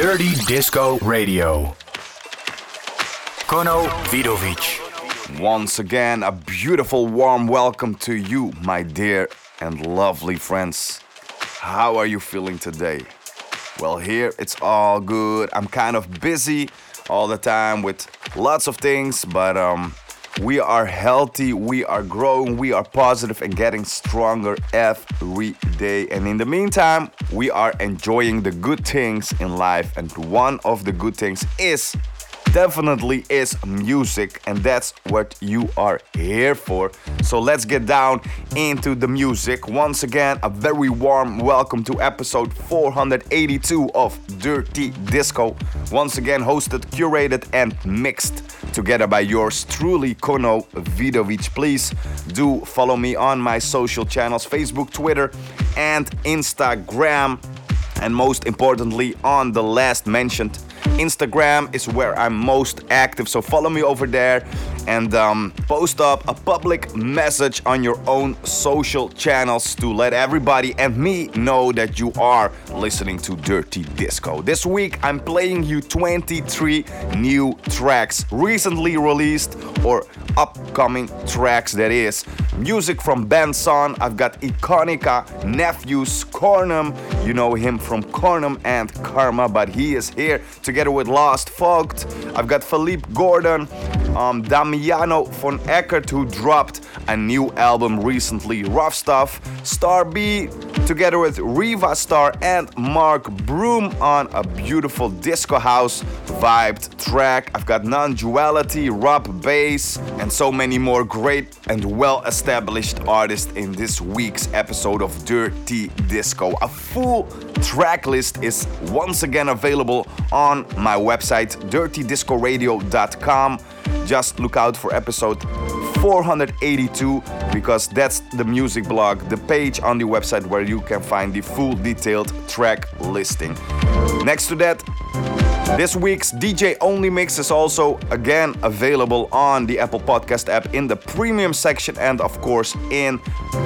Dirty Disco Radio. Kono Vidovic. Once again, a beautiful warm welcome to you, my dear and lovely friends. How are you feeling today? Well, here it's all good. I'm kind of busy all the time with lots of things, but um, we are healthy, we are growing, we are positive and getting stronger every day. And in the meantime, we are enjoying the good things in life. And one of the good things is definitely is music, and that's what you are here for. So let's get down into the music. Once again, a very warm welcome to episode 482 of Dirty Disco. Once again, hosted, curated, and mixed together by yours truly, Kono Vidovic. Please do follow me on my social channels Facebook, Twitter, and Instagram. And most importantly, on the last mentioned Instagram is where I'm most active, so follow me over there and um, post up a public message on your own social channels to let everybody and me know that you are listening to Dirty Disco. This week I'm playing you 23 new tracks recently released or upcoming tracks that is music from Ben Sun I've got Ikonika Nephews Kornum you know him from Kornum and Karma but he is here together with Lost Fogged I've got Felipe Gordon um, Damiano von Eckert who dropped a new album recently Ruff Stuff Star B together with Riva Starr and Mark Broom on a beautiful disco house vibed track I've got Nonduality Rob Bass and so many more great and well established artists in this week's episode of Dirty Disco. A full track list is once again available on my website dirtydiscoradio.com. Just look out for episode 482 because that's the music blog, the page on the website where you can find the full detailed track listing. Next to that, this week's DJ Only Mix is also again available on the Apple Podcast app in the premium section and, of course, in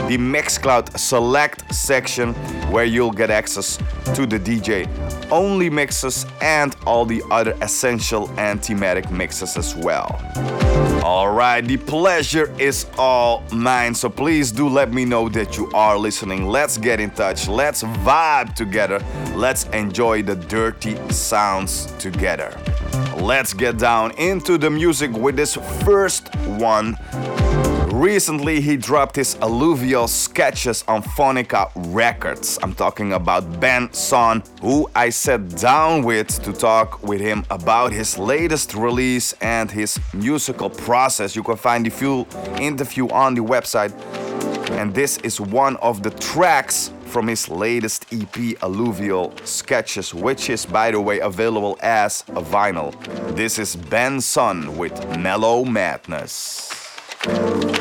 the Mixcloud Select section where you'll get access to the DJ Only mixes and all the other essential and thematic mixes as well. Alright, the pleasure is all mine, so please do let me know that you are listening. Let's get in touch, let's vibe together, let's enjoy the dirty sounds together. Let's get down into the music with this first one. Recently, he dropped his alluvial sketches on Phonica Records. I'm talking about Ben Sun, who I sat down with to talk with him about his latest release and his musical process. You can find the full interview on the website. And this is one of the tracks from his latest EP, Alluvial Sketches, which is, by the way, available as a vinyl. This is Ben Sun with Mellow Madness. Really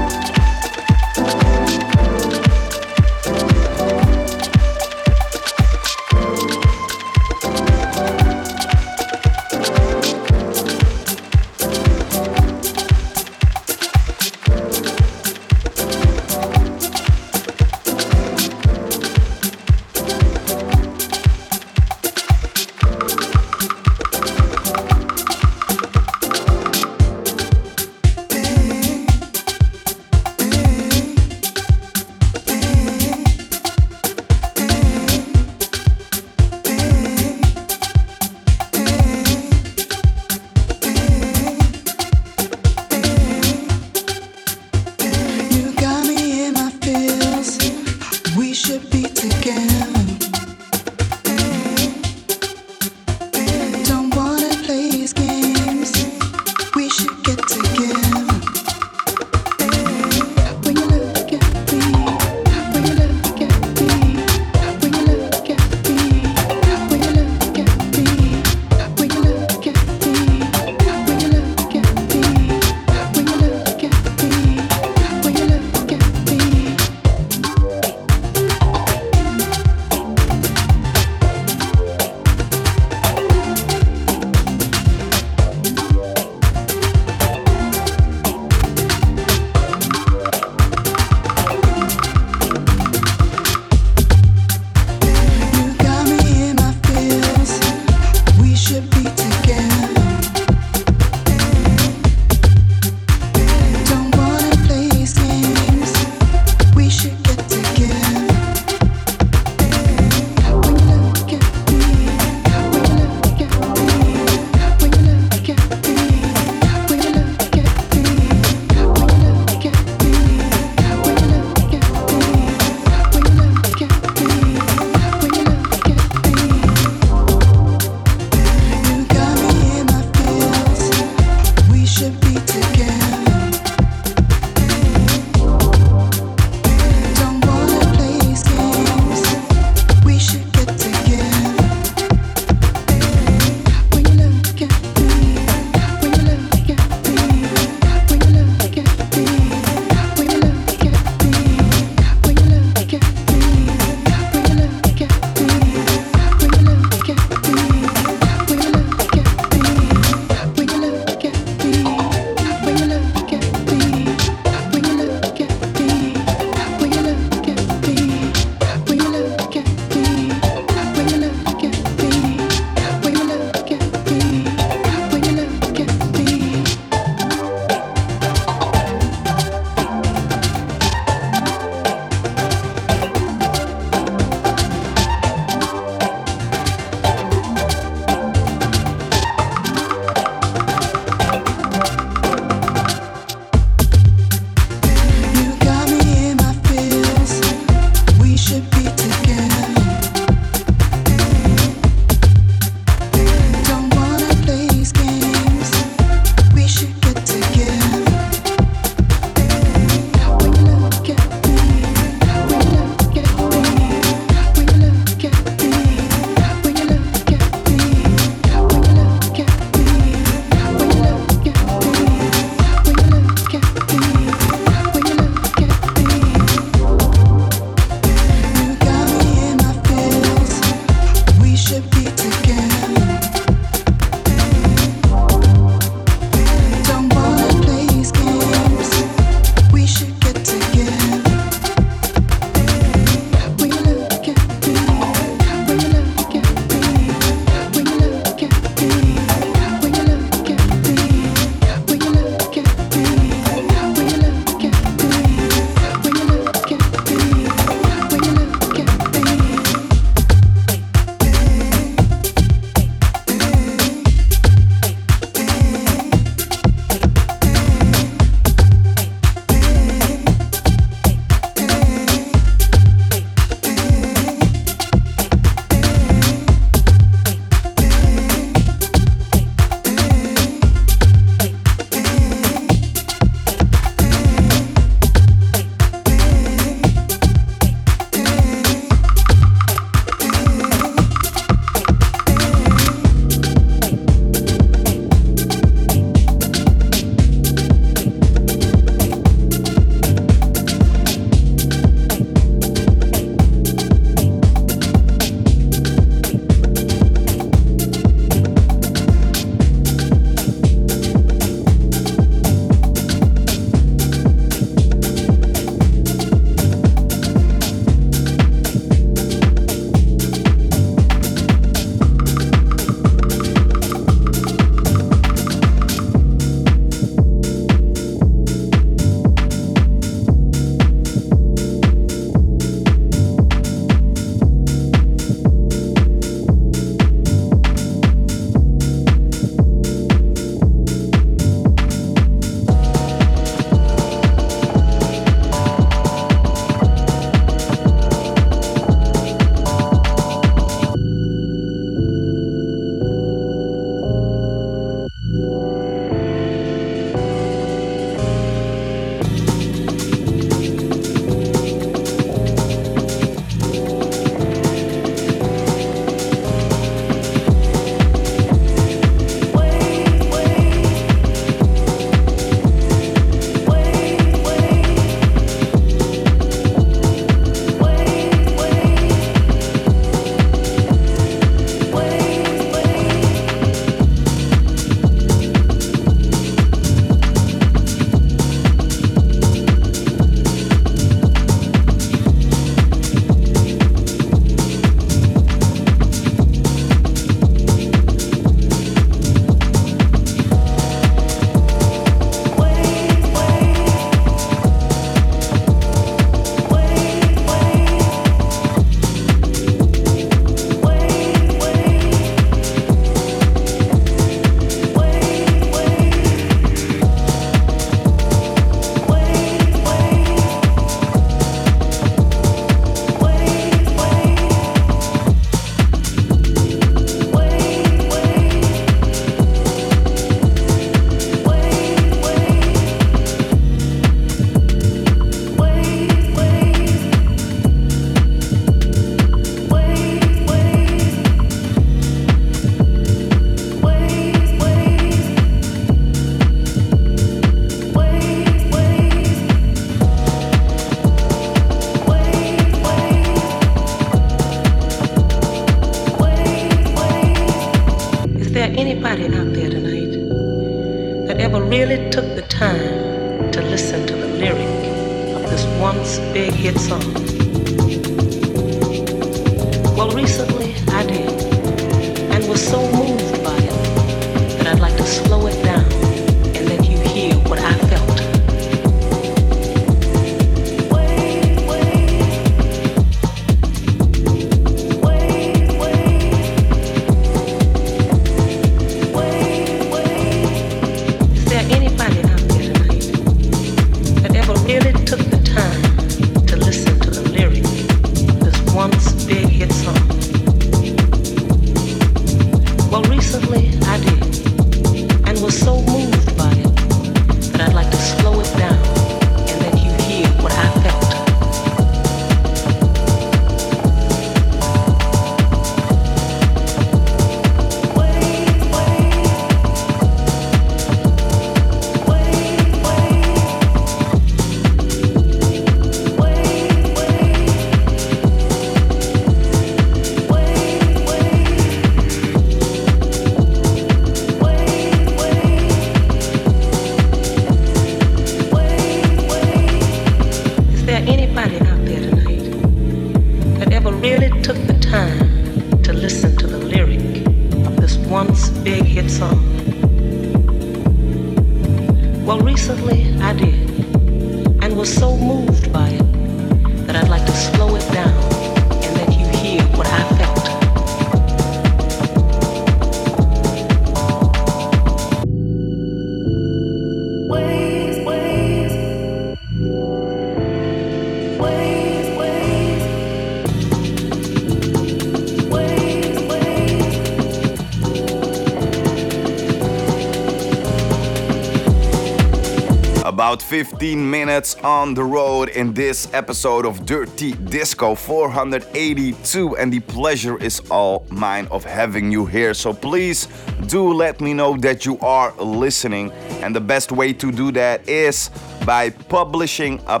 About 15 minutes on the road in this episode of Dirty Disco 482, and the pleasure is all mine of having you here. So please do let me know that you are listening, and the best way to do that is by publishing a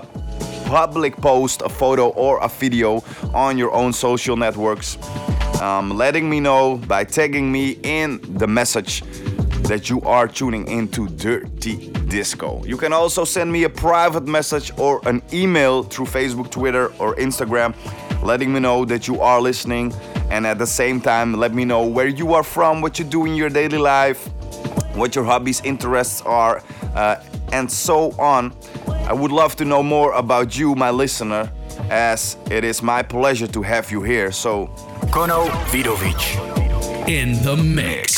public post, a photo, or a video on your own social networks. Um, letting me know by tagging me in the message that you are tuning into Dirty Disco. You can also send me a private message or an email through Facebook, Twitter, or Instagram, letting me know that you are listening. And at the same time, let me know where you are from, what you do in your daily life, what your hobbies, interests are, uh, and so on. I would love to know more about you, my listener, as it is my pleasure to have you here. So, Kono Vidovic. in the mix.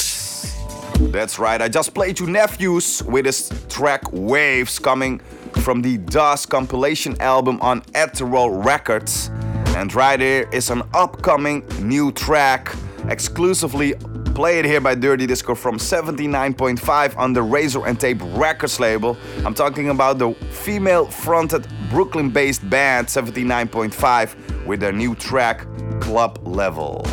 That's right, I just played you Nephews with his track Waves coming from the DOS compilation album on Ethereal Records. And right here is an upcoming new track exclusively played here by Dirty Disco from 79.5 on the Razor-N-Tape Records label. I'm talking about the female fronted Brooklyn based band 79.5 with their new track Club Level.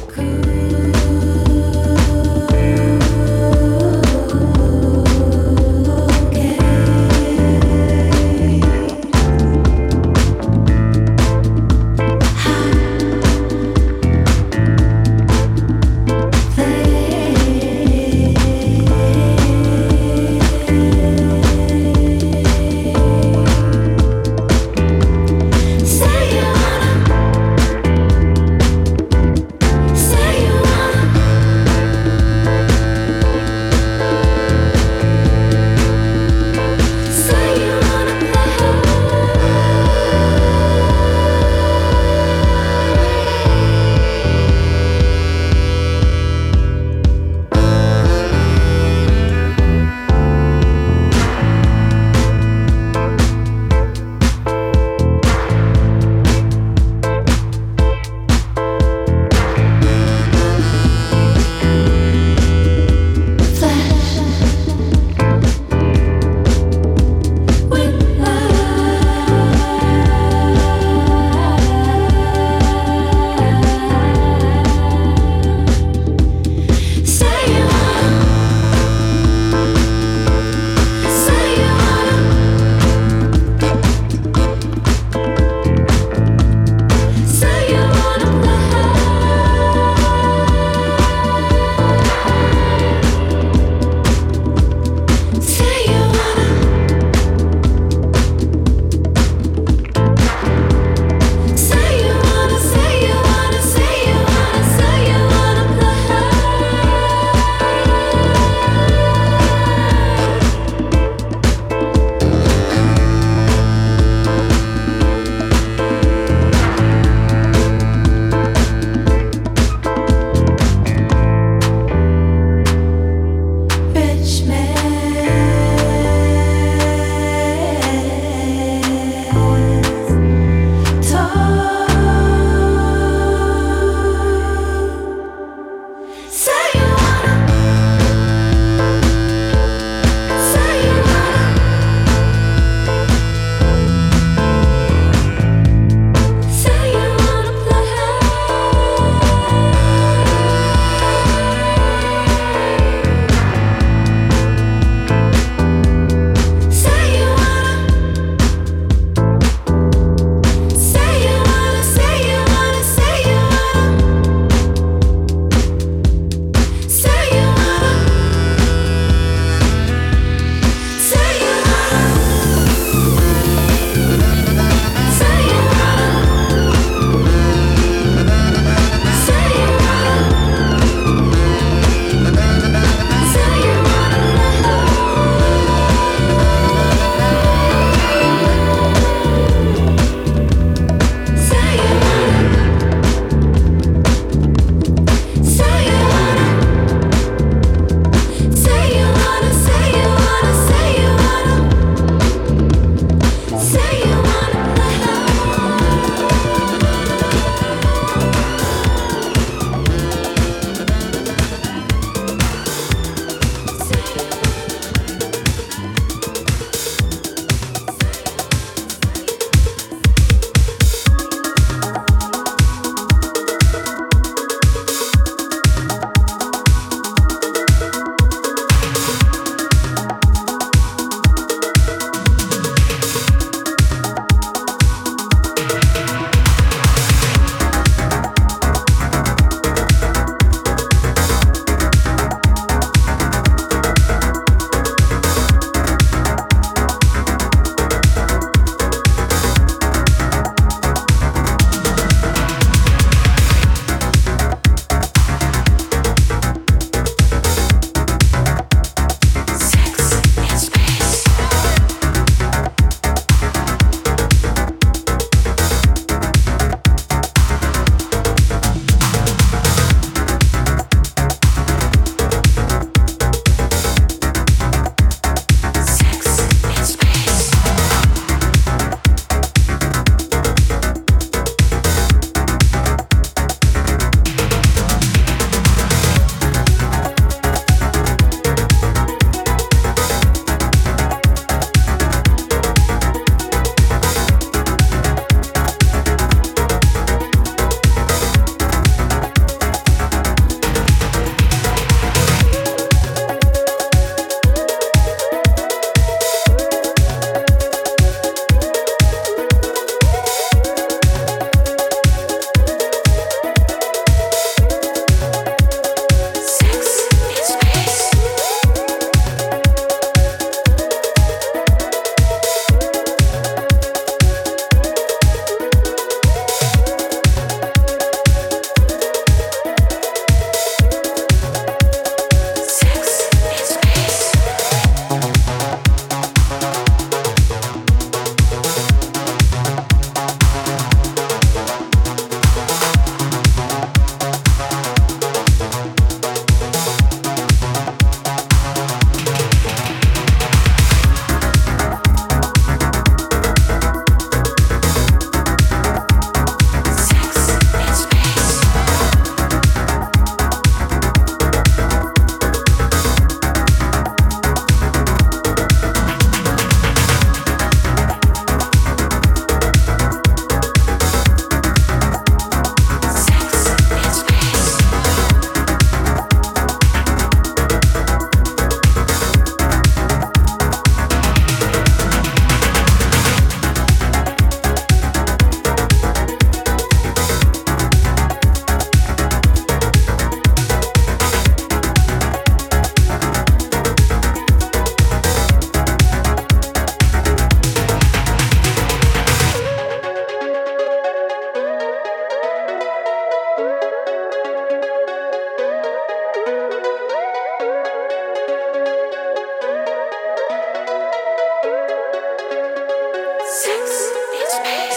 Christ.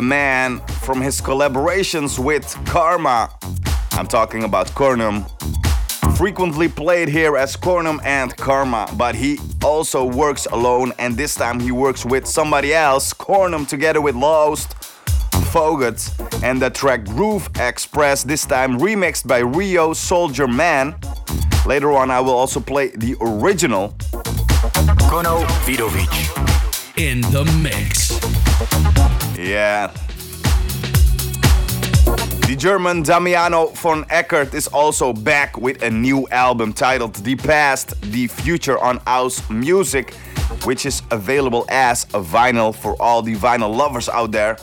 The man from his collaborations with Karma. I'm talking about Kornum. Frequently played here as Kornum and Karma, but he also works alone, and this time he works with somebody else, Kornum together with Lost, Fogut, and the track Groove Express, this time remixed by Rio Soldier Man. Later on, I will also play the original. Kono Vidovic. In the mix. Yeah. The German Damiano von Eckert is also back with a new album titled The Past, The Future on House Music, which is available as a vinyl for all the vinyl lovers out there.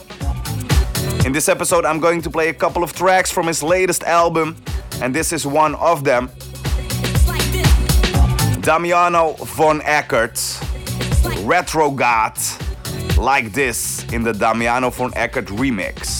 In this episode, I'm going to play a couple of tracks from his latest album, and this is one of them. Damiano von Eckert, Retro God like this in the Damiano von Eckert remix.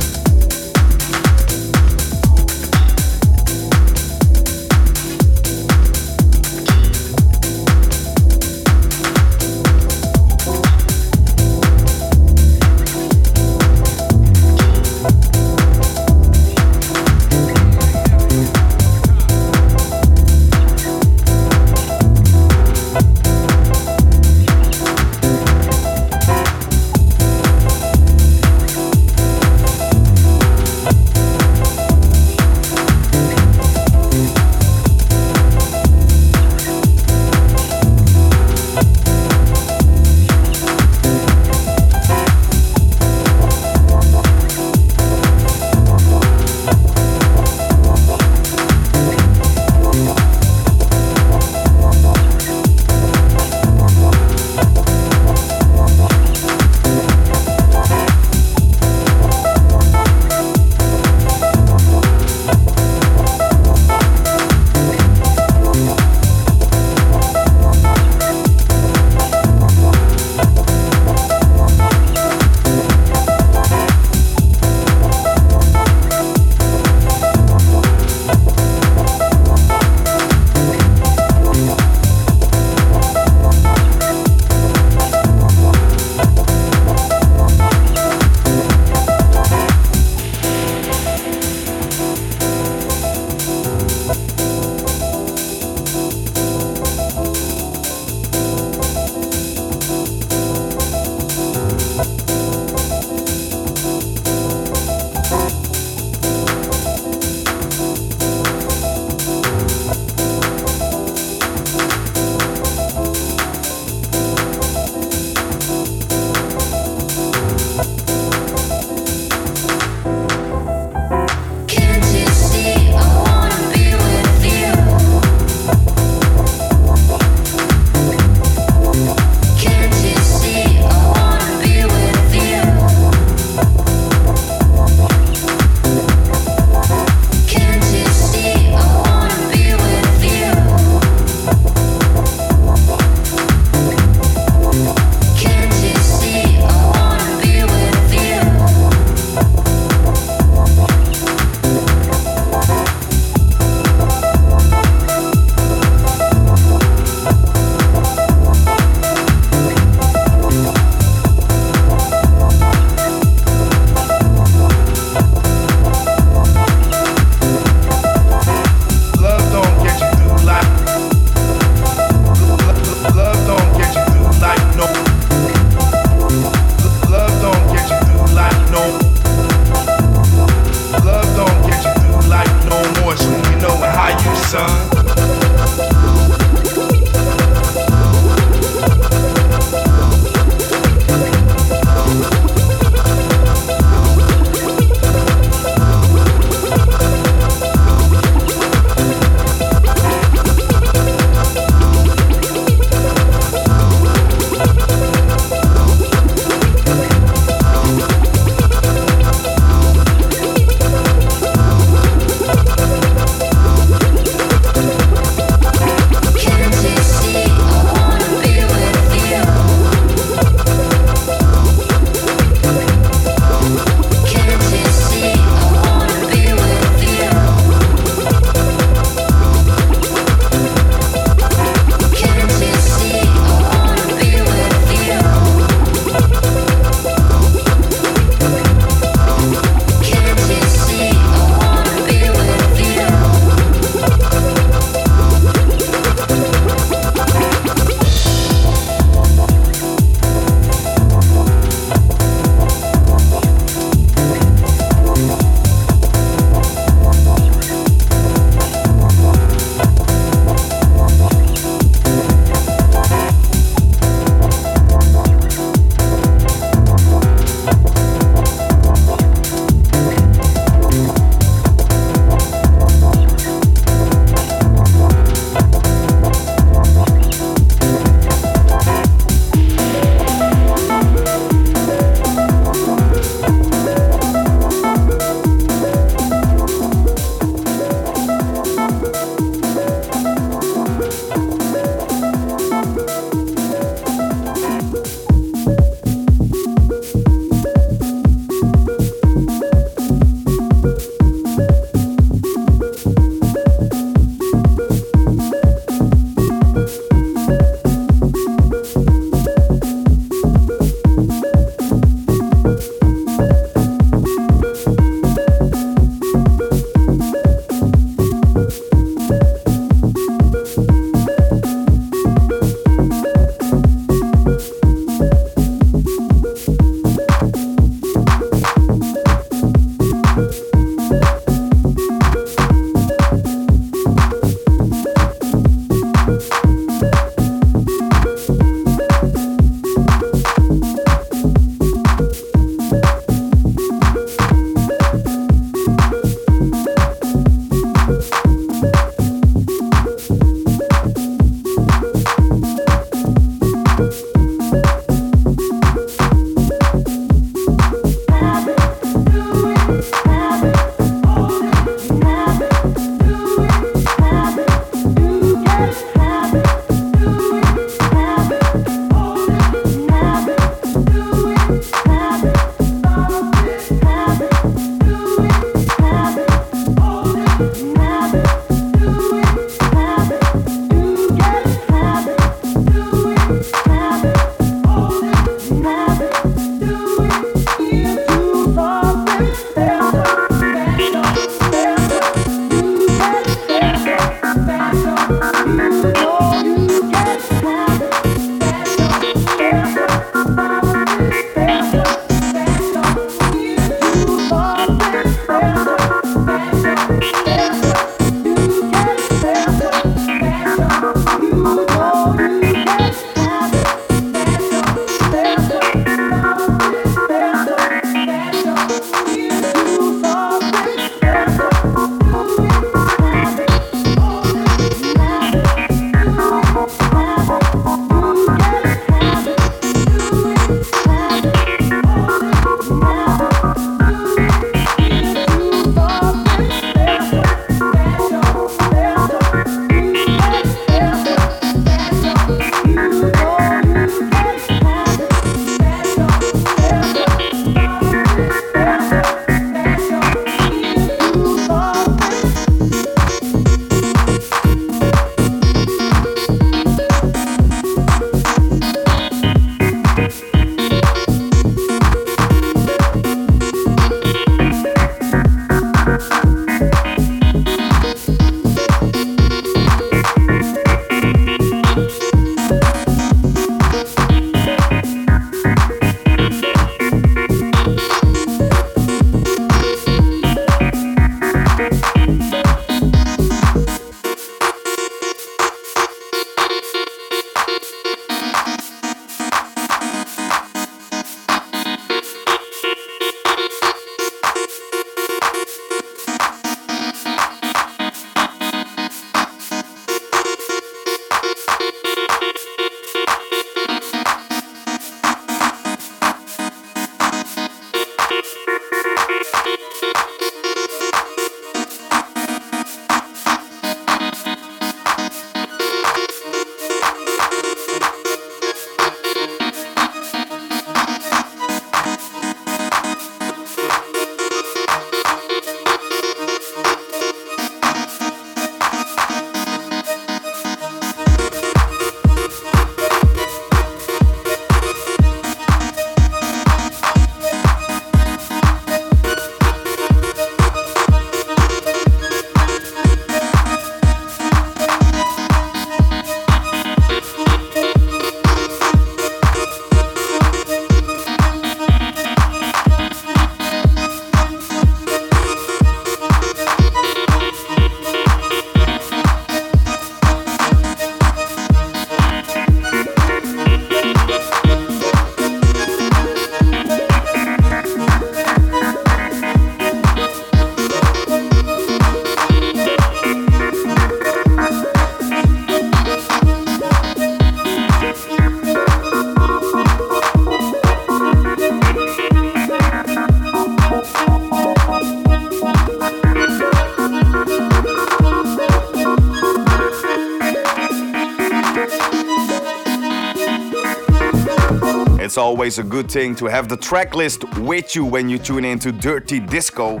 Always a good thing to have the track list with you when you tune into Dirty Disco,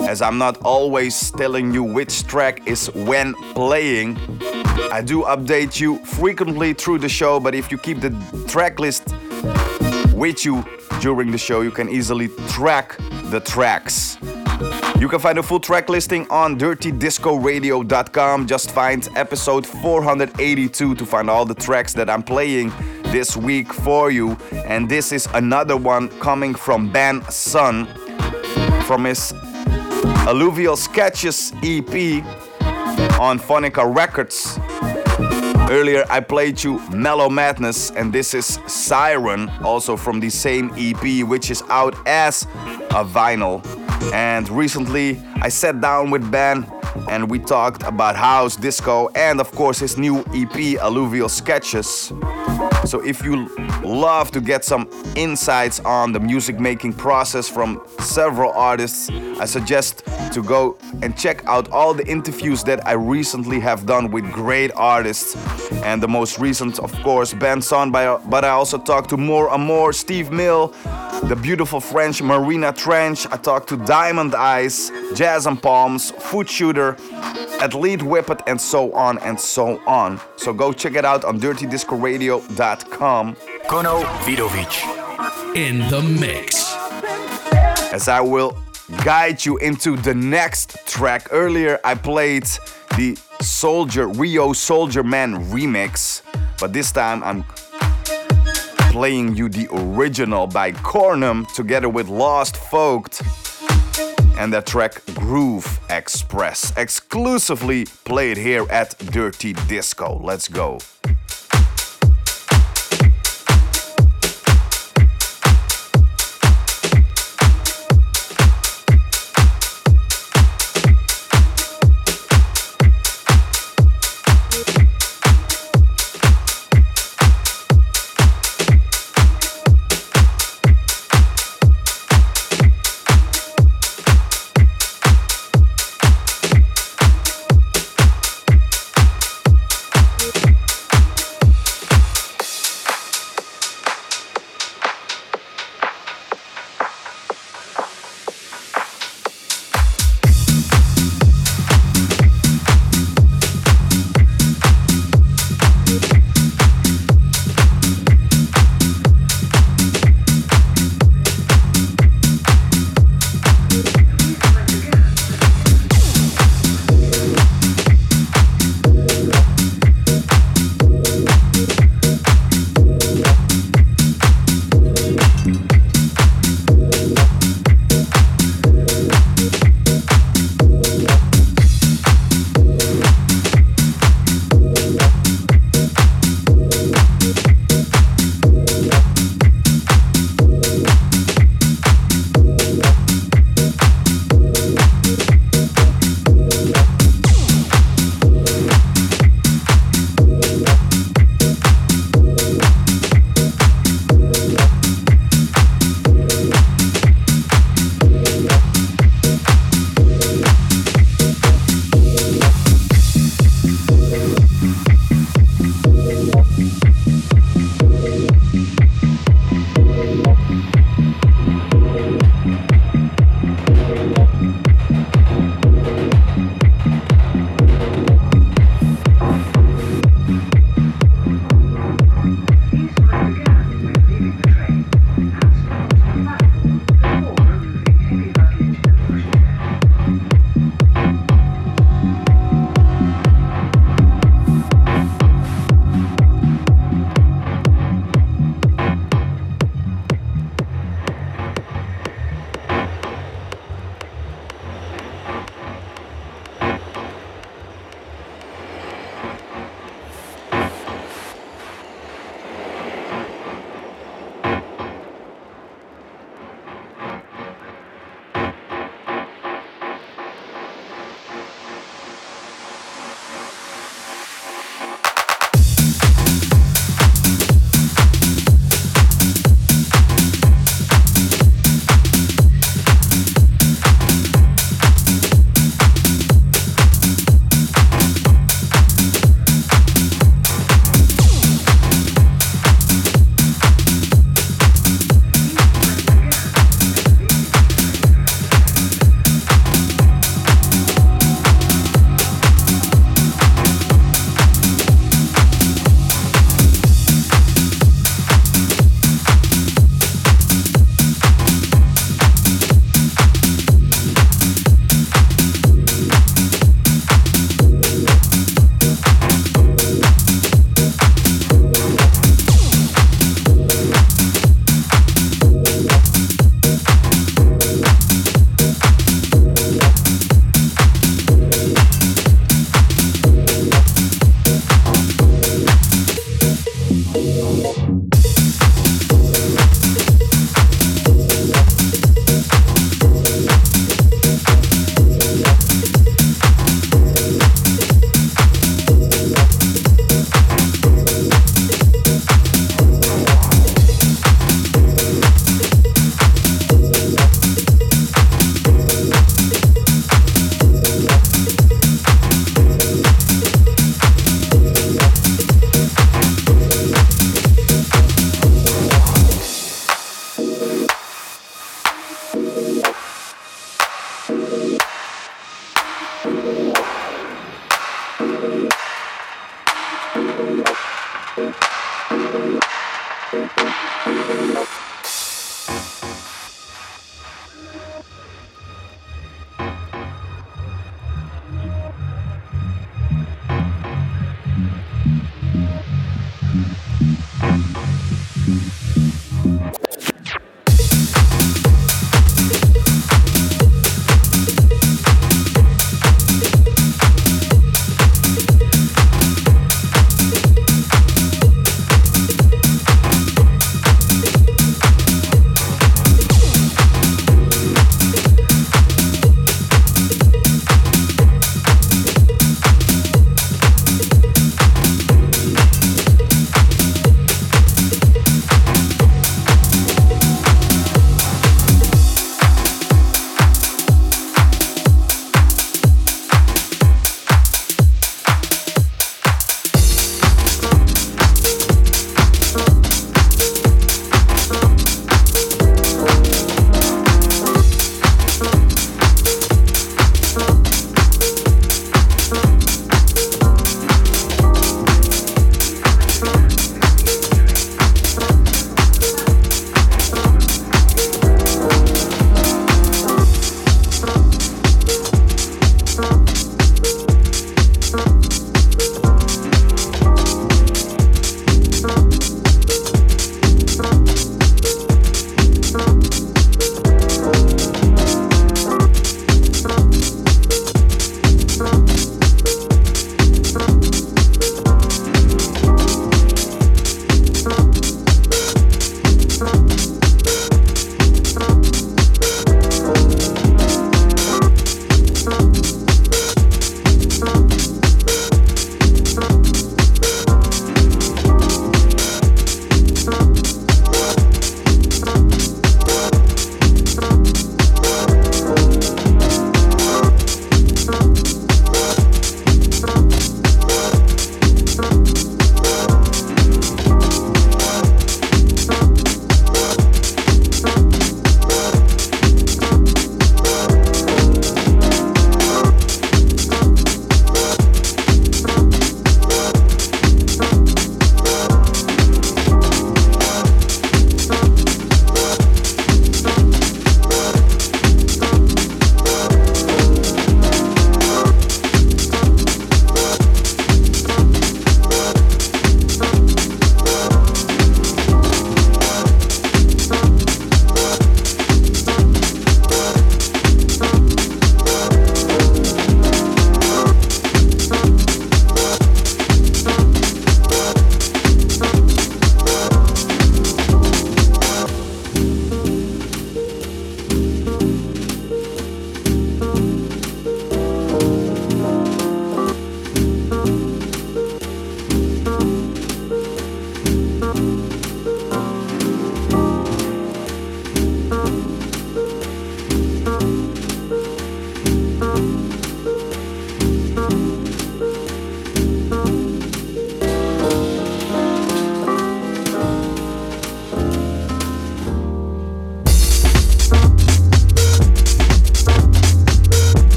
as I'm not always telling you which track is when playing. I do update you frequently through the show, but if you keep the track list with you during the show, you can easily track the tracks. You can find a full track listing on dirtydiscoradio.com. Just find episode 482 to find all the tracks that I'm playing this week for you. And this is another one coming from Ben Sun from his Alluvial Sketches EP on Phonica Records. Earlier, I played you Mellow Madness, and this is Siren, also from the same EP, which is out as a vinyl. And recently, I sat down with Ben and we talked about house, disco, and of course his new EP, Alluvial Sketches. So if you love to get some insights on the music making process from several artists, I suggest to go and check out all the interviews that I recently have done with great artists. And the most recent, of course, Ben Sun, but I also talked to More and More, Steve Mill, the beautiful French Marina Trench. I talked to Diamond Eyes, Jazz and Palms, Foot Shooter, Athlete Whippet, and so on and so on. So go check it out on dirtydiscoradio.com. Kono Vidovic. In the mix. As I will guide you into the next track. Earlier, I played the Soldier Rio Soldier Man remix, but this time I'm playing you the original by Kornum together with Lost Folk and the track Groove Express, exclusively played here at Dirty Disco. Let's go.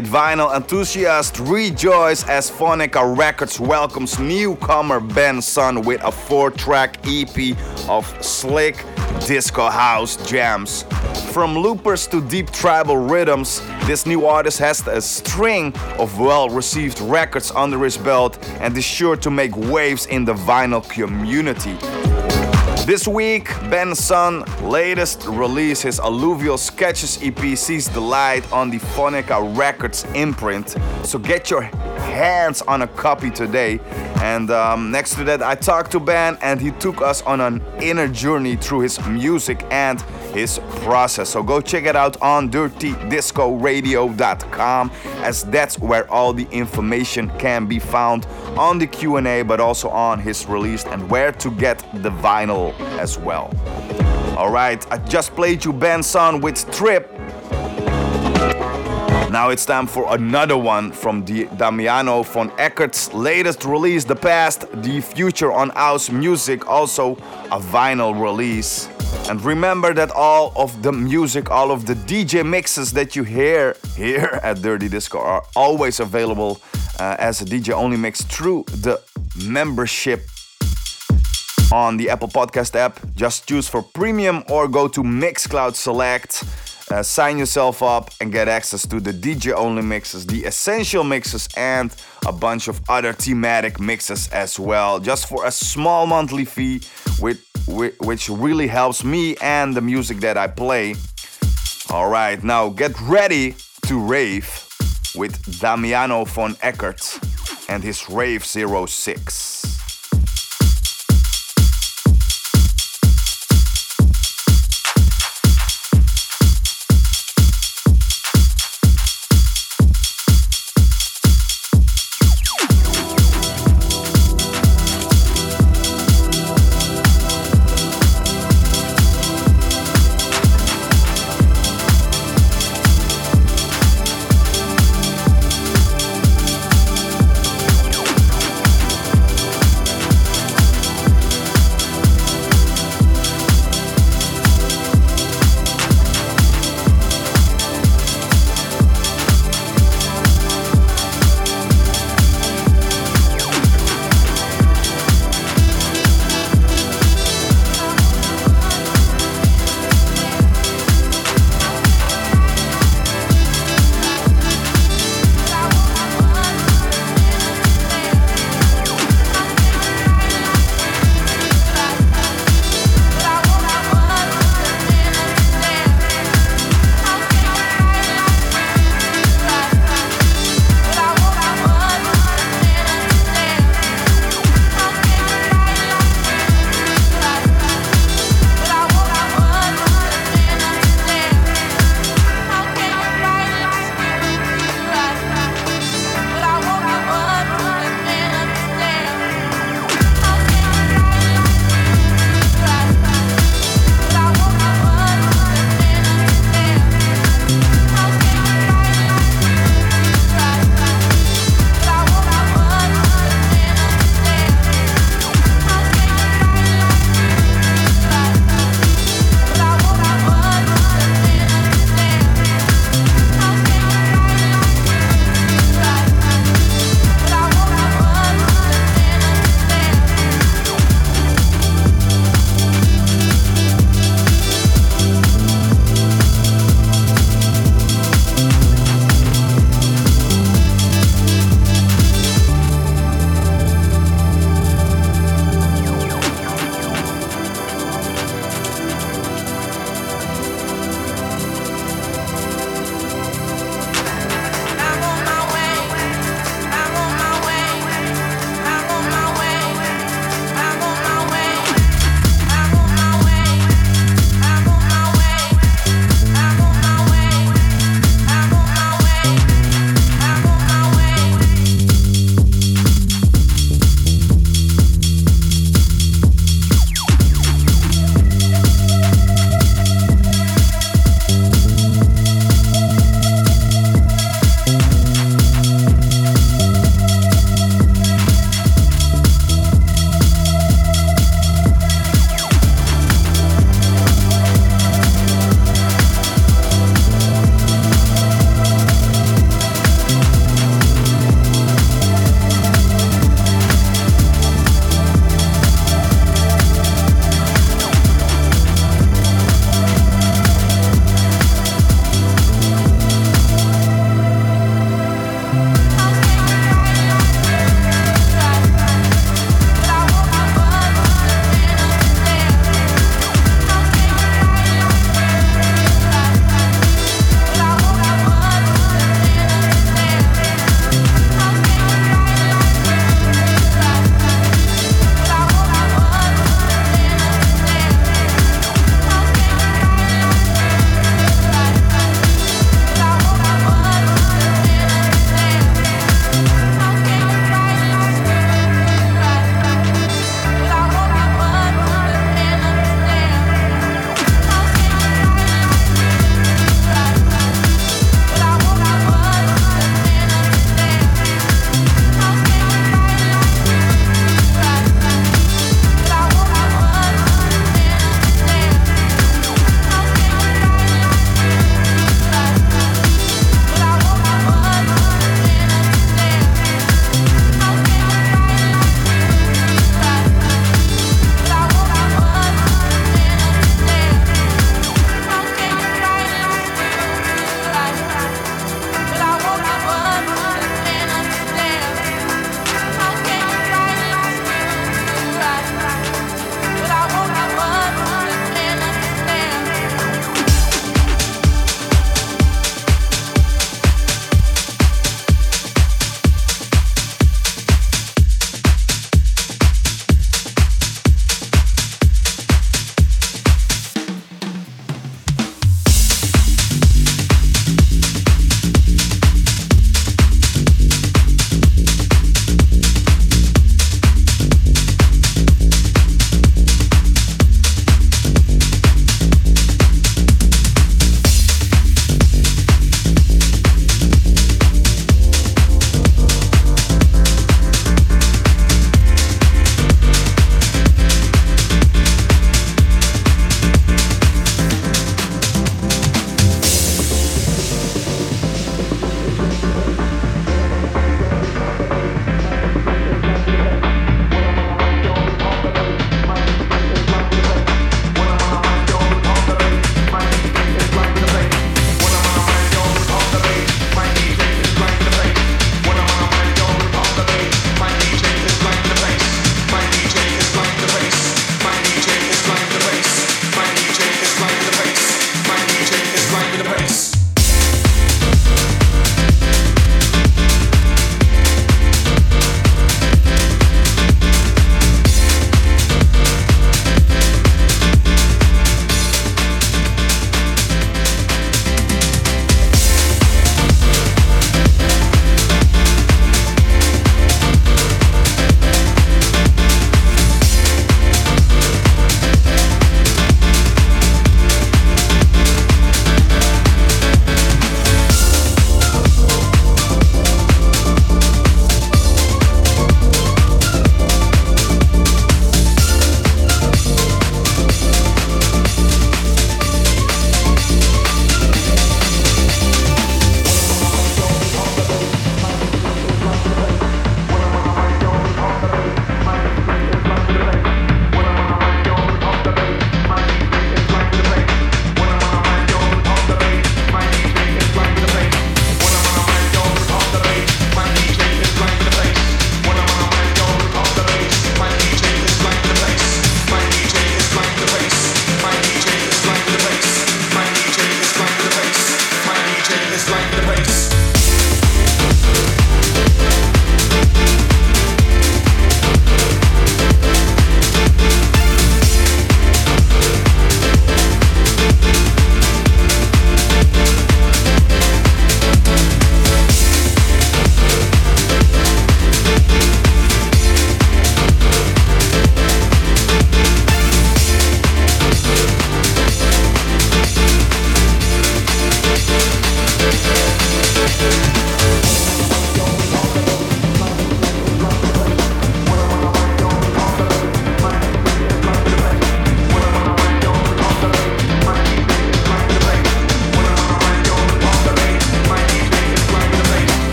Vinyl enthusiasts rejoice as Phonica Records welcomes newcomer Ben Sun with a four track EP of slick disco house jams. From loopers to deep tribal rhythms, this new artist has a string of well received records under his belt and is sure to make waves in the vinyl community. This week, Ben Sun latest release, his Alluvial Sketches EP, sees the light on the Phonica Records imprint. So get your hands on a copy today. And um, next to that, I talked to Ben and he took us on an inner journey through his music and his process. So go check it out on dirtydiscoradio.com as that's where all the information can be found on the Q&A but also on his release and where to get the vinyl as well. All right, I just played you Ben Sun with Trip. Now it's time for another one from the Damiano von Erckert's latest release, The Past, The Future on House Music, also a vinyl release. And remember that all of the music, all of the DJ mixes that you hear here at Dirty Disco are always available uh, as a DJ only mix through the membership on the Apple Podcast app. Just choose for premium or go to Mixcloud Select. Uh, sign yourself up and get access to the DJ only mixes, the essential mixes, and a bunch of other thematic mixes as well, just for a small monthly fee, with, with, which really helps me and the music that I play. All right, now get ready to rave with Damiano von Erckert and his Rave 06.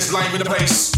this life in the place.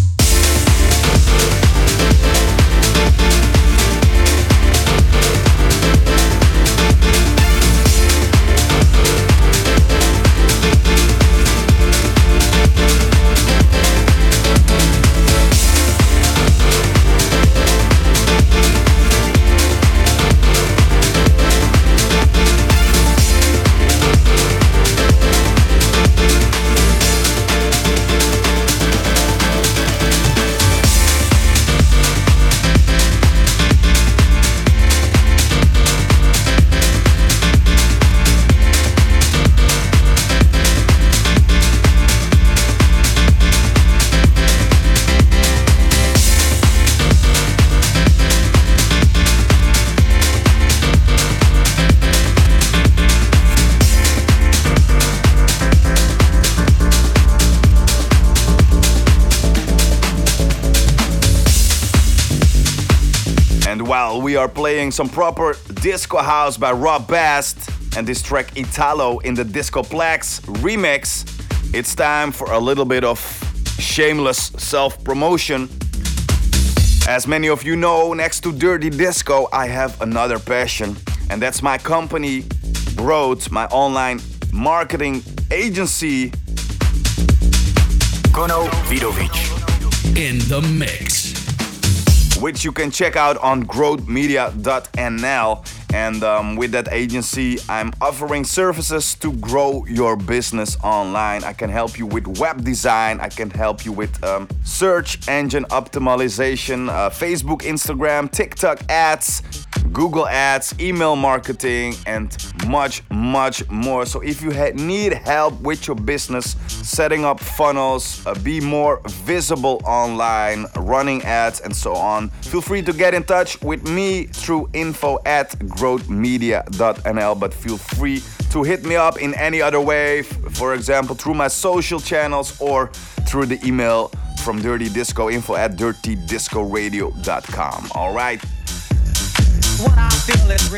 Some proper disco house by Robbast and this track Italo in the Discoplex remix, it's time for a little bit of shameless self promotion. As many of you know, next to Dirty Disco, I have another passion, and that's my company, Broad, my online marketing agency. Kono Vidovic. In the mix. Which you can check out on growthmedia.nl and um, with that agency, I'm offering services to grow your business online. I can help you with web design, I can help you with um, search engine optimization, uh, Facebook, Instagram, TikTok ads, Google ads, email marketing, and much, much more. So if you need help with your business, setting up funnels, uh, be more visible online, running ads, and so on, feel free to get in touch with me through info at growthmedia.nl. But feel free to hit me up in any other way, for example, through my social channels or through the email from Dirty Disco info at dirtydiscoradio.com. All right.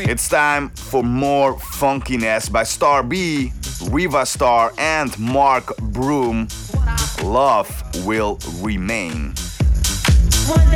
It's time for more funkiness by Star B, Riva Starr, and Mark Broom. Love will remain. One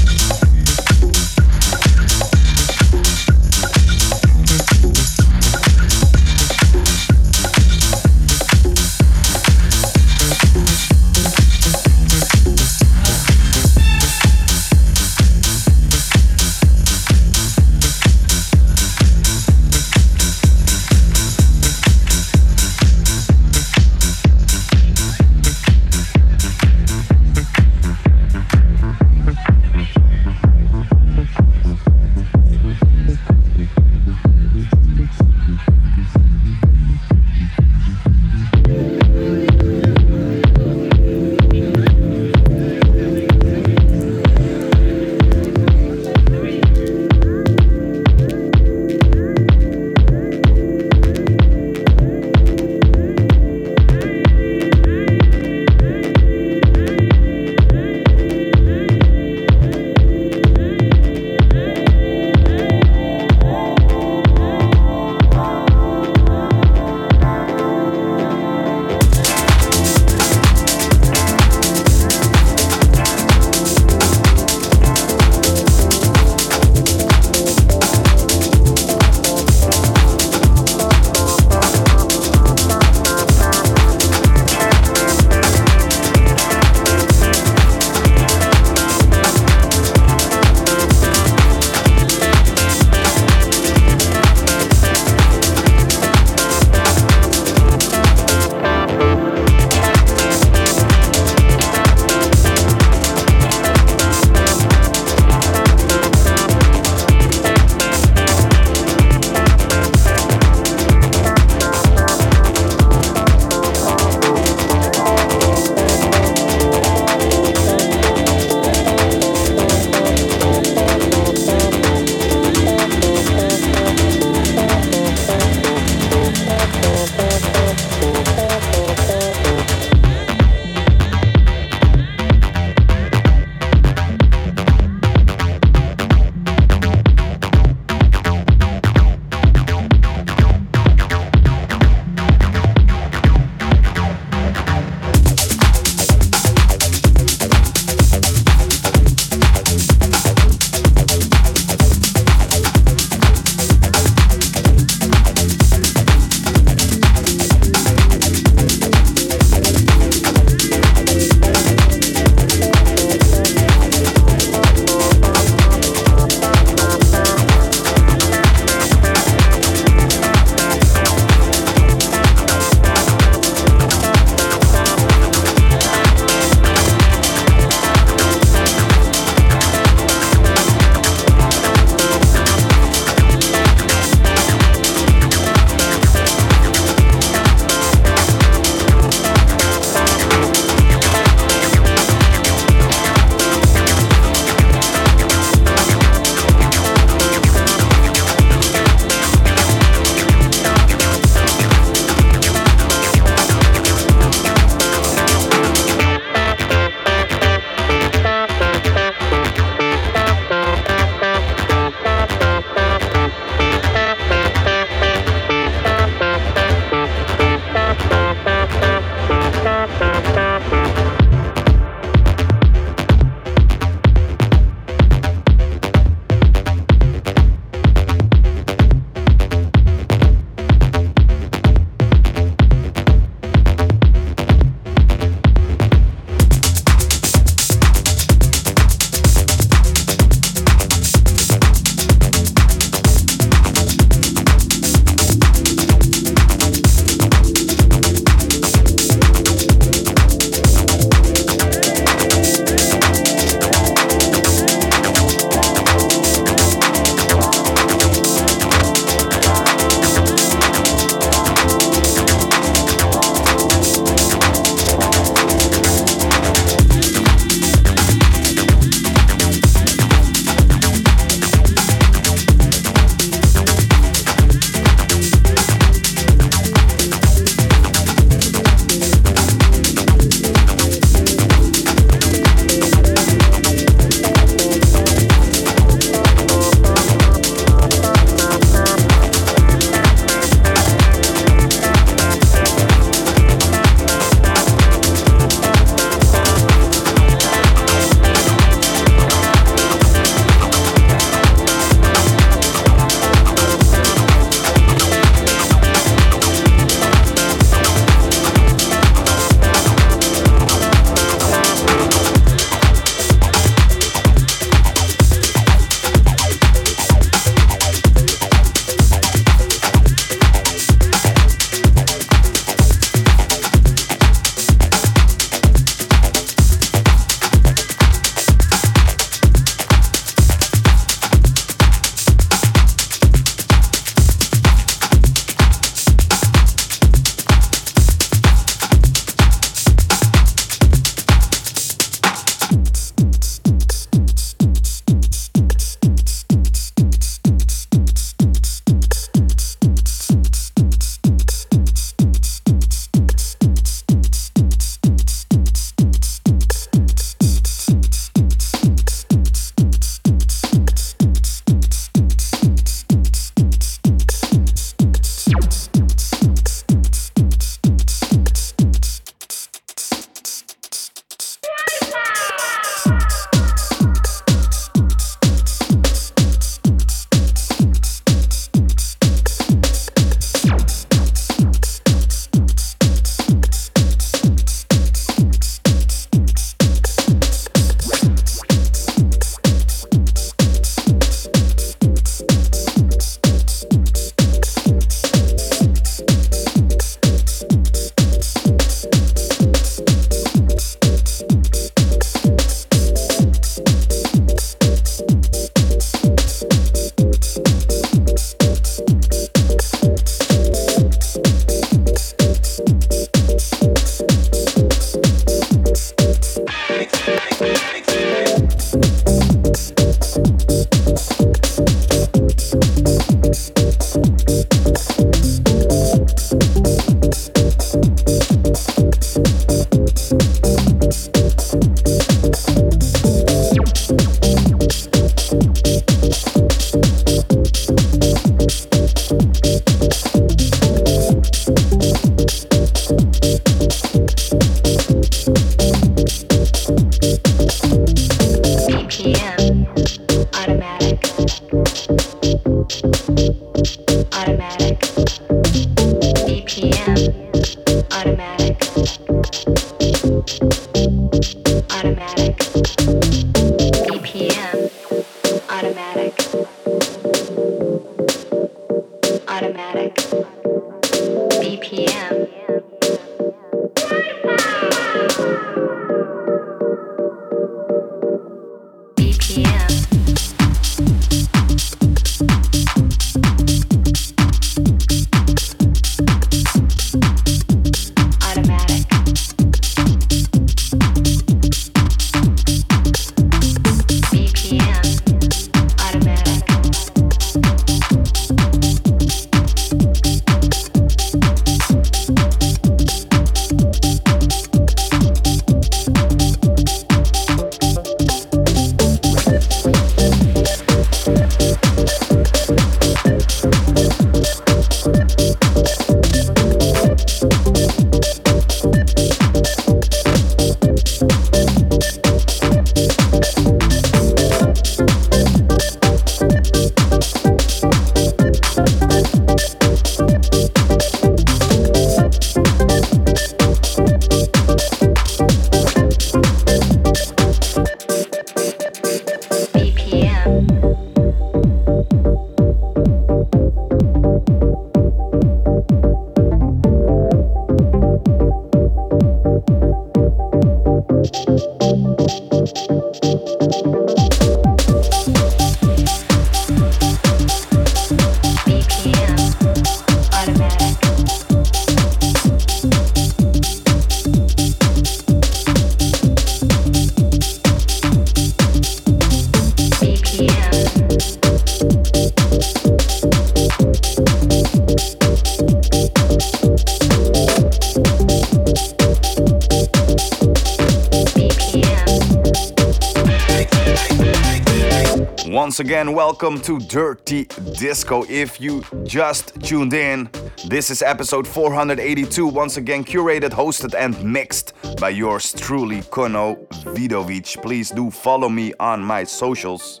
sad. again, welcome to Dirty Disco. If you just tuned in, this is episode 482, once again curated, hosted, and mixed by yours truly, Kono Vidovic. Please do follow me on my socials.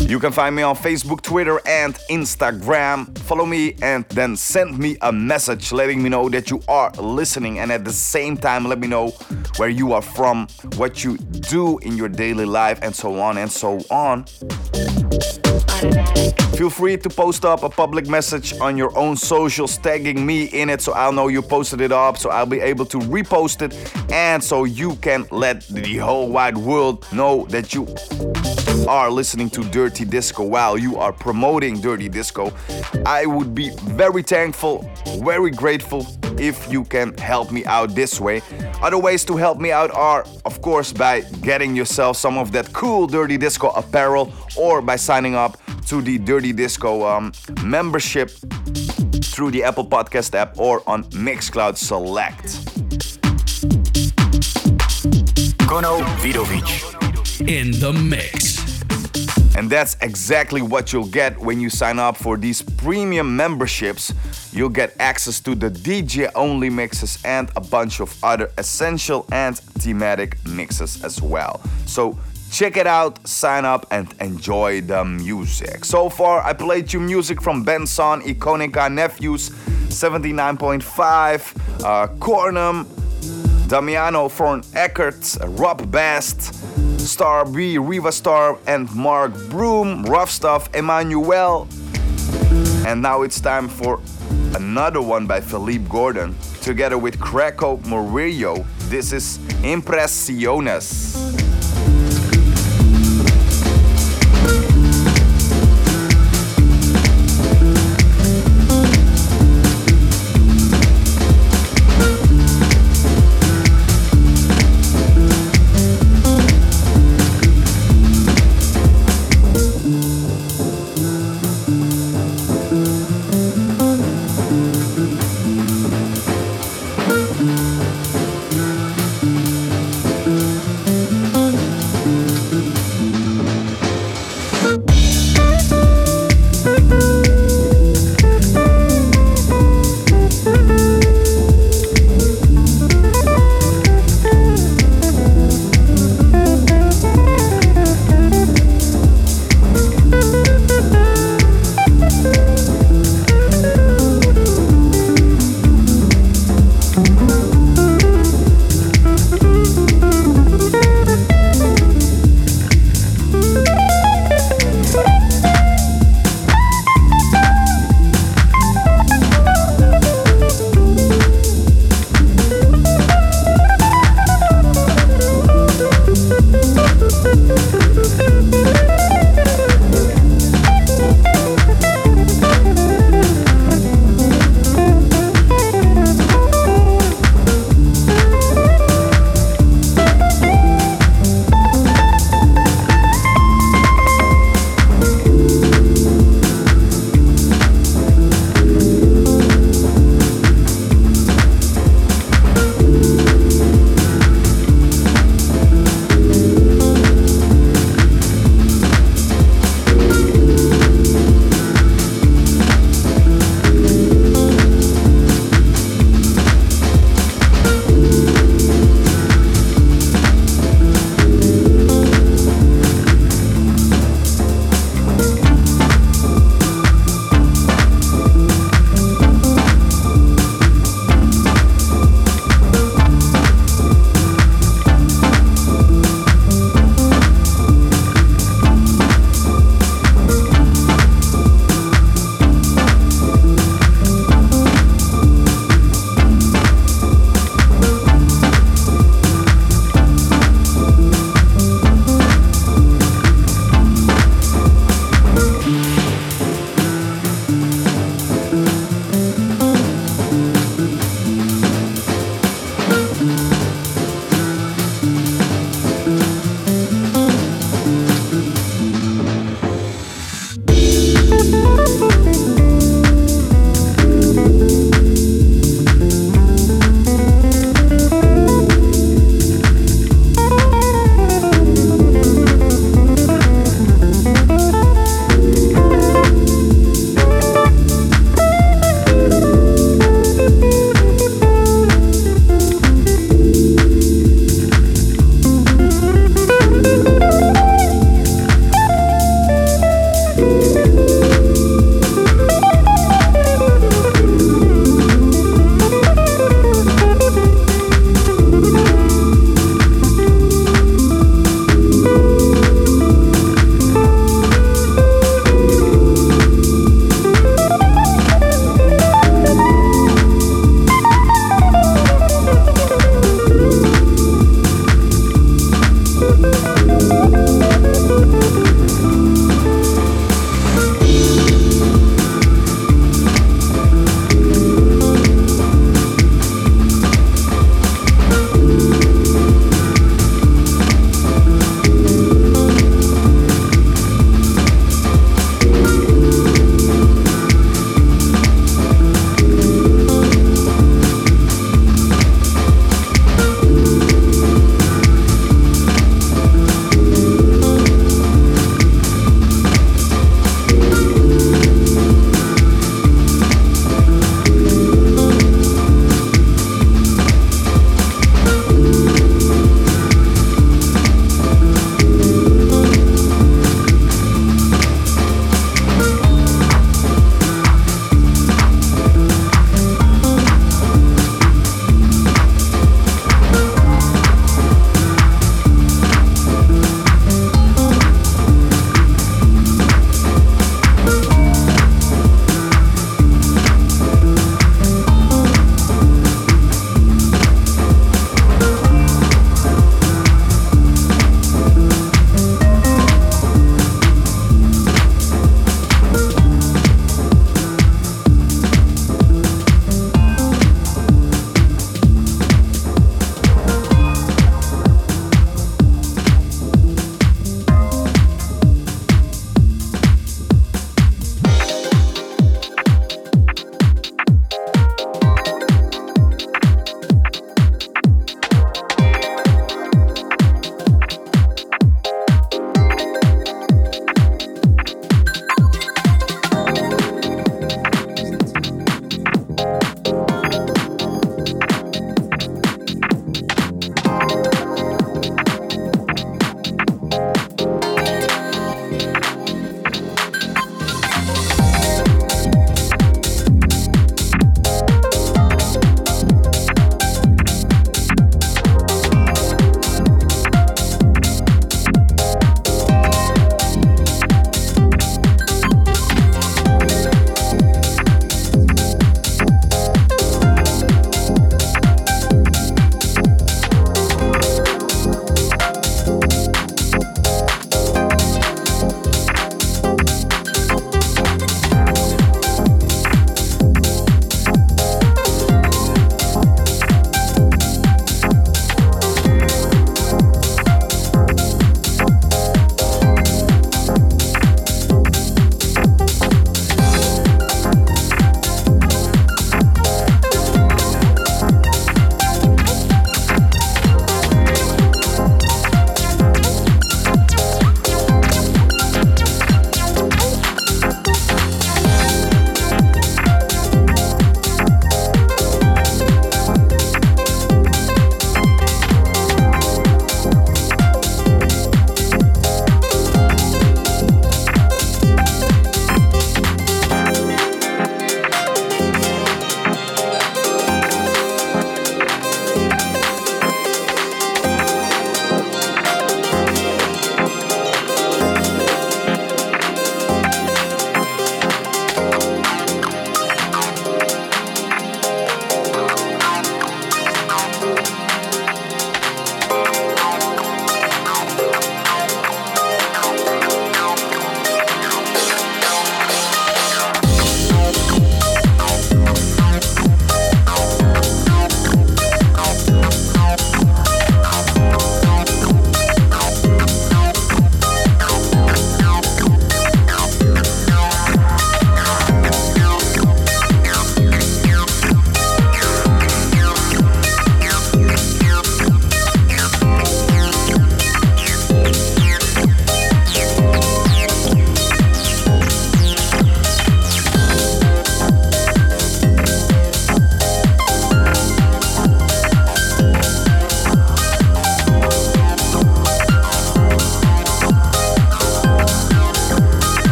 You can find me on Facebook, Twitter, and Instagram. Follow me and then send me a message letting me know that you are listening, and at the same time, let me know where you are from, what you do in your daily life, and so on and so on. Feel free to post up a public message on your own socials, tagging me in it so I'll know you posted it up, so I'll be able to repost it, and so you can let the whole wide world know that you are listening to Dirty Disco while you are promoting Dirty Disco. I would be very thankful, very grateful if you can help me out this way. Other ways to help me out are, of course, by getting yourself some of that cool Dirty Disco apparel or by signing up to the Dirty Disco um, membership through the Apple Podcast app or on Mixcloud Select. Kono Vidovic. In the mix. And that's exactly what you'll get when you sign up for these premium memberships. You'll get access to the DJ only mixes and a bunch of other essential and thematic mixes as well. So check it out, sign up, and enjoy the music. So far, I played you music from Benson, Ikonika, Nephews, 79.5, uh, Kornum, Damiano von Erckert, uh, Robbast. Star B, Riva Starr, and Mark Broom, Ruff Stuff, Emmanuel. And now it's time for another one by Felipe Gordon, together with Greco Murillo. This is Impresiones.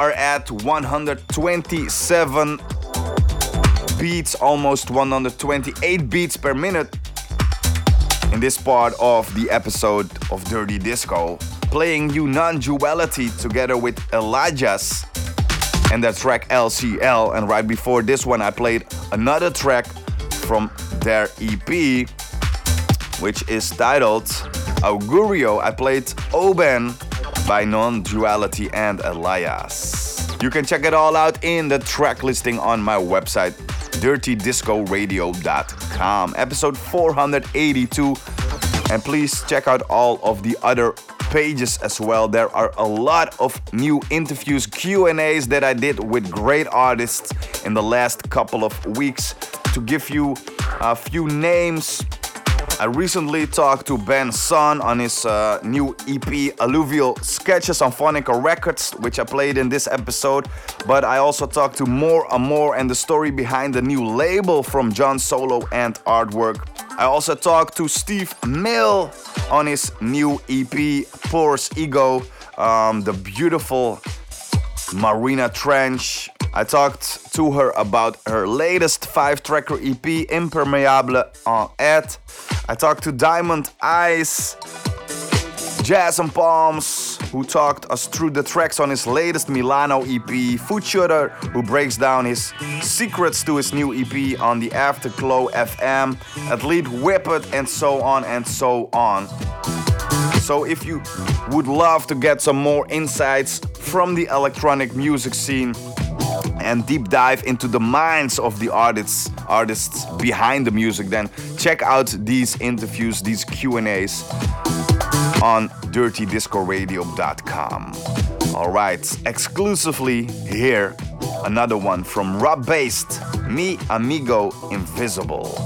Are at 127 beats, almost 128 beats per minute in this part of the episode of Dirty Disco, playing you Nonduality together with Elias and that track LCL. And right before this one, I played another track from their EP, which is titled Augurio. I played Oben by Nonduality and Elias. You can check it all out in the track listing on my website, dirtydiscoradio.com. Episode 482. And please check out all of the other pages as well. There are a lot of new interviews, Q&As that I did with great artists in the last couple of weeks to give you a few names I recently talked to Ben Sun on his uh, new EP Alluvial Sketches on Phonica Records, which I played in this episode. But I also talked to More and More and the story behind the new label from John Solo and artwork. I also talked to Steve Mill on his new EP Pours Ego, um, the beautiful Marina Trench I talked to her about her latest five tracker EP, Impermeable en Ed. I talked to Diamond Eyes, Jazz and Palms, who talked us through the tracks on his latest Milano EP, Footshooter, who breaks down his secrets to his new EP on the Afterglow FM, Athlete Whippet, and so on and so on. So if you would love to get some more insights from the electronic music scene, and deep dive into the minds of the artists artists behind the music then check out these interviews these q&a's on dirtydiscoradio.com all right exclusively here another one from Robbast mi amigo invisible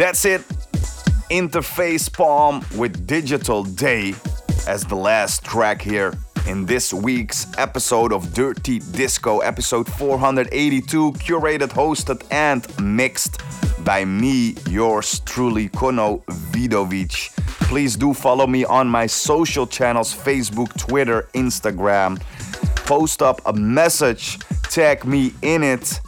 that's it. Interface Palm with Digital Day as the last track here in this week's episode of Dirty Disco, episode 482, curated, hosted, and mixed by me, yours truly, Kono Vidovic. Please do follow me on my social channels Facebook, Twitter, Instagram. Post up a message, tag me in it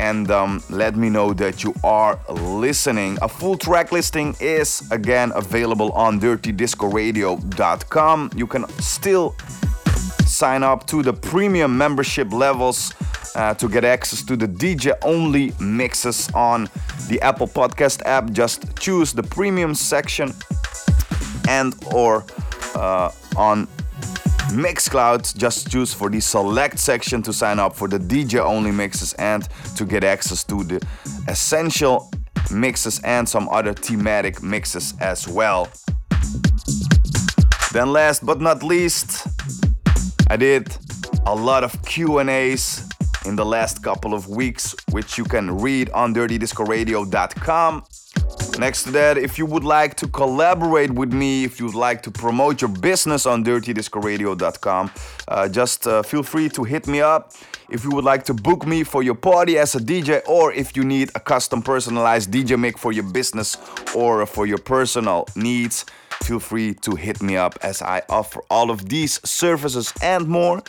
and um, let me know that you are listening. A full track listing is again available on dirtydiscoradio.com. You can still sign up to the premium membership levels uh, to get access to the DJ only mixes on the Apple Podcast app. Just choose the premium section and or uh, on Mixcloud, just choose for the select section to sign up for the DJ only mixes and to get access to the essential mixes and some other thematic mixes as well. Then last but not least, I did a lot of Q&As in the last couple of weeks which you can read on dirtydiscoradio.com Next to that, if you would like to collaborate with me, if you'd like to promote your business on dirtydiscoradio.com, uh, just uh, feel free to hit me up. If you would like to book me for your party as a DJ, or if you need a custom personalized DJ mix for your business or for your personal needs, feel free to hit me up as I offer all of these services and more.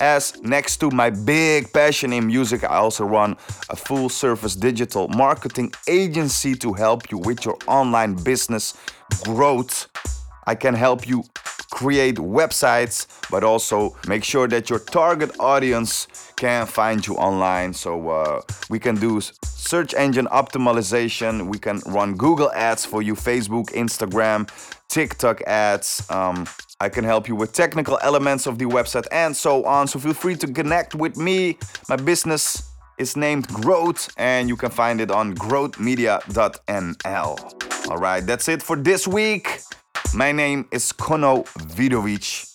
As next to my big passion in music, I also run a full service digital marketing agency to help you with your online business growth. I can help you create websites, but also make sure that your target audience can find you online. So uh, we can do search engine optimization, we can run Google ads for you, Facebook, Instagram, TikTok ads. Um, I can help you with technical elements of the website and so on. So feel free to connect with me. My business is named Growth and you can find it on growthmedia.nl. All right, that's it for this week. My name is Kono Vidovic,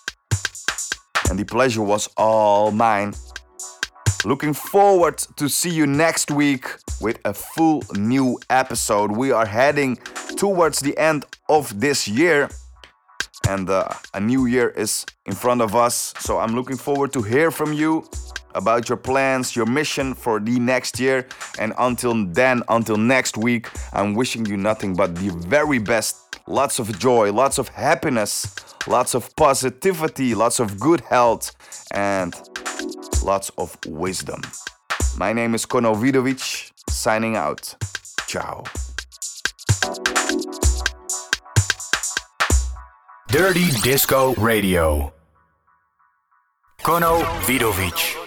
and the pleasure was all mine. Looking forward to see you next week with a full new episode. We are heading towards the end of this year and uh, a new year is in front of us. So I'm looking forward to hear from you about your plans, your mission for the next year. And until then, until next week, I'm wishing you nothing but the very best. Lots of joy, lots of happiness, lots of positivity, lots of good health, and lots of wisdom. My name is Kono Vidovic, signing out. Ciao. Dirty Disco Radio. Kono Vidovic.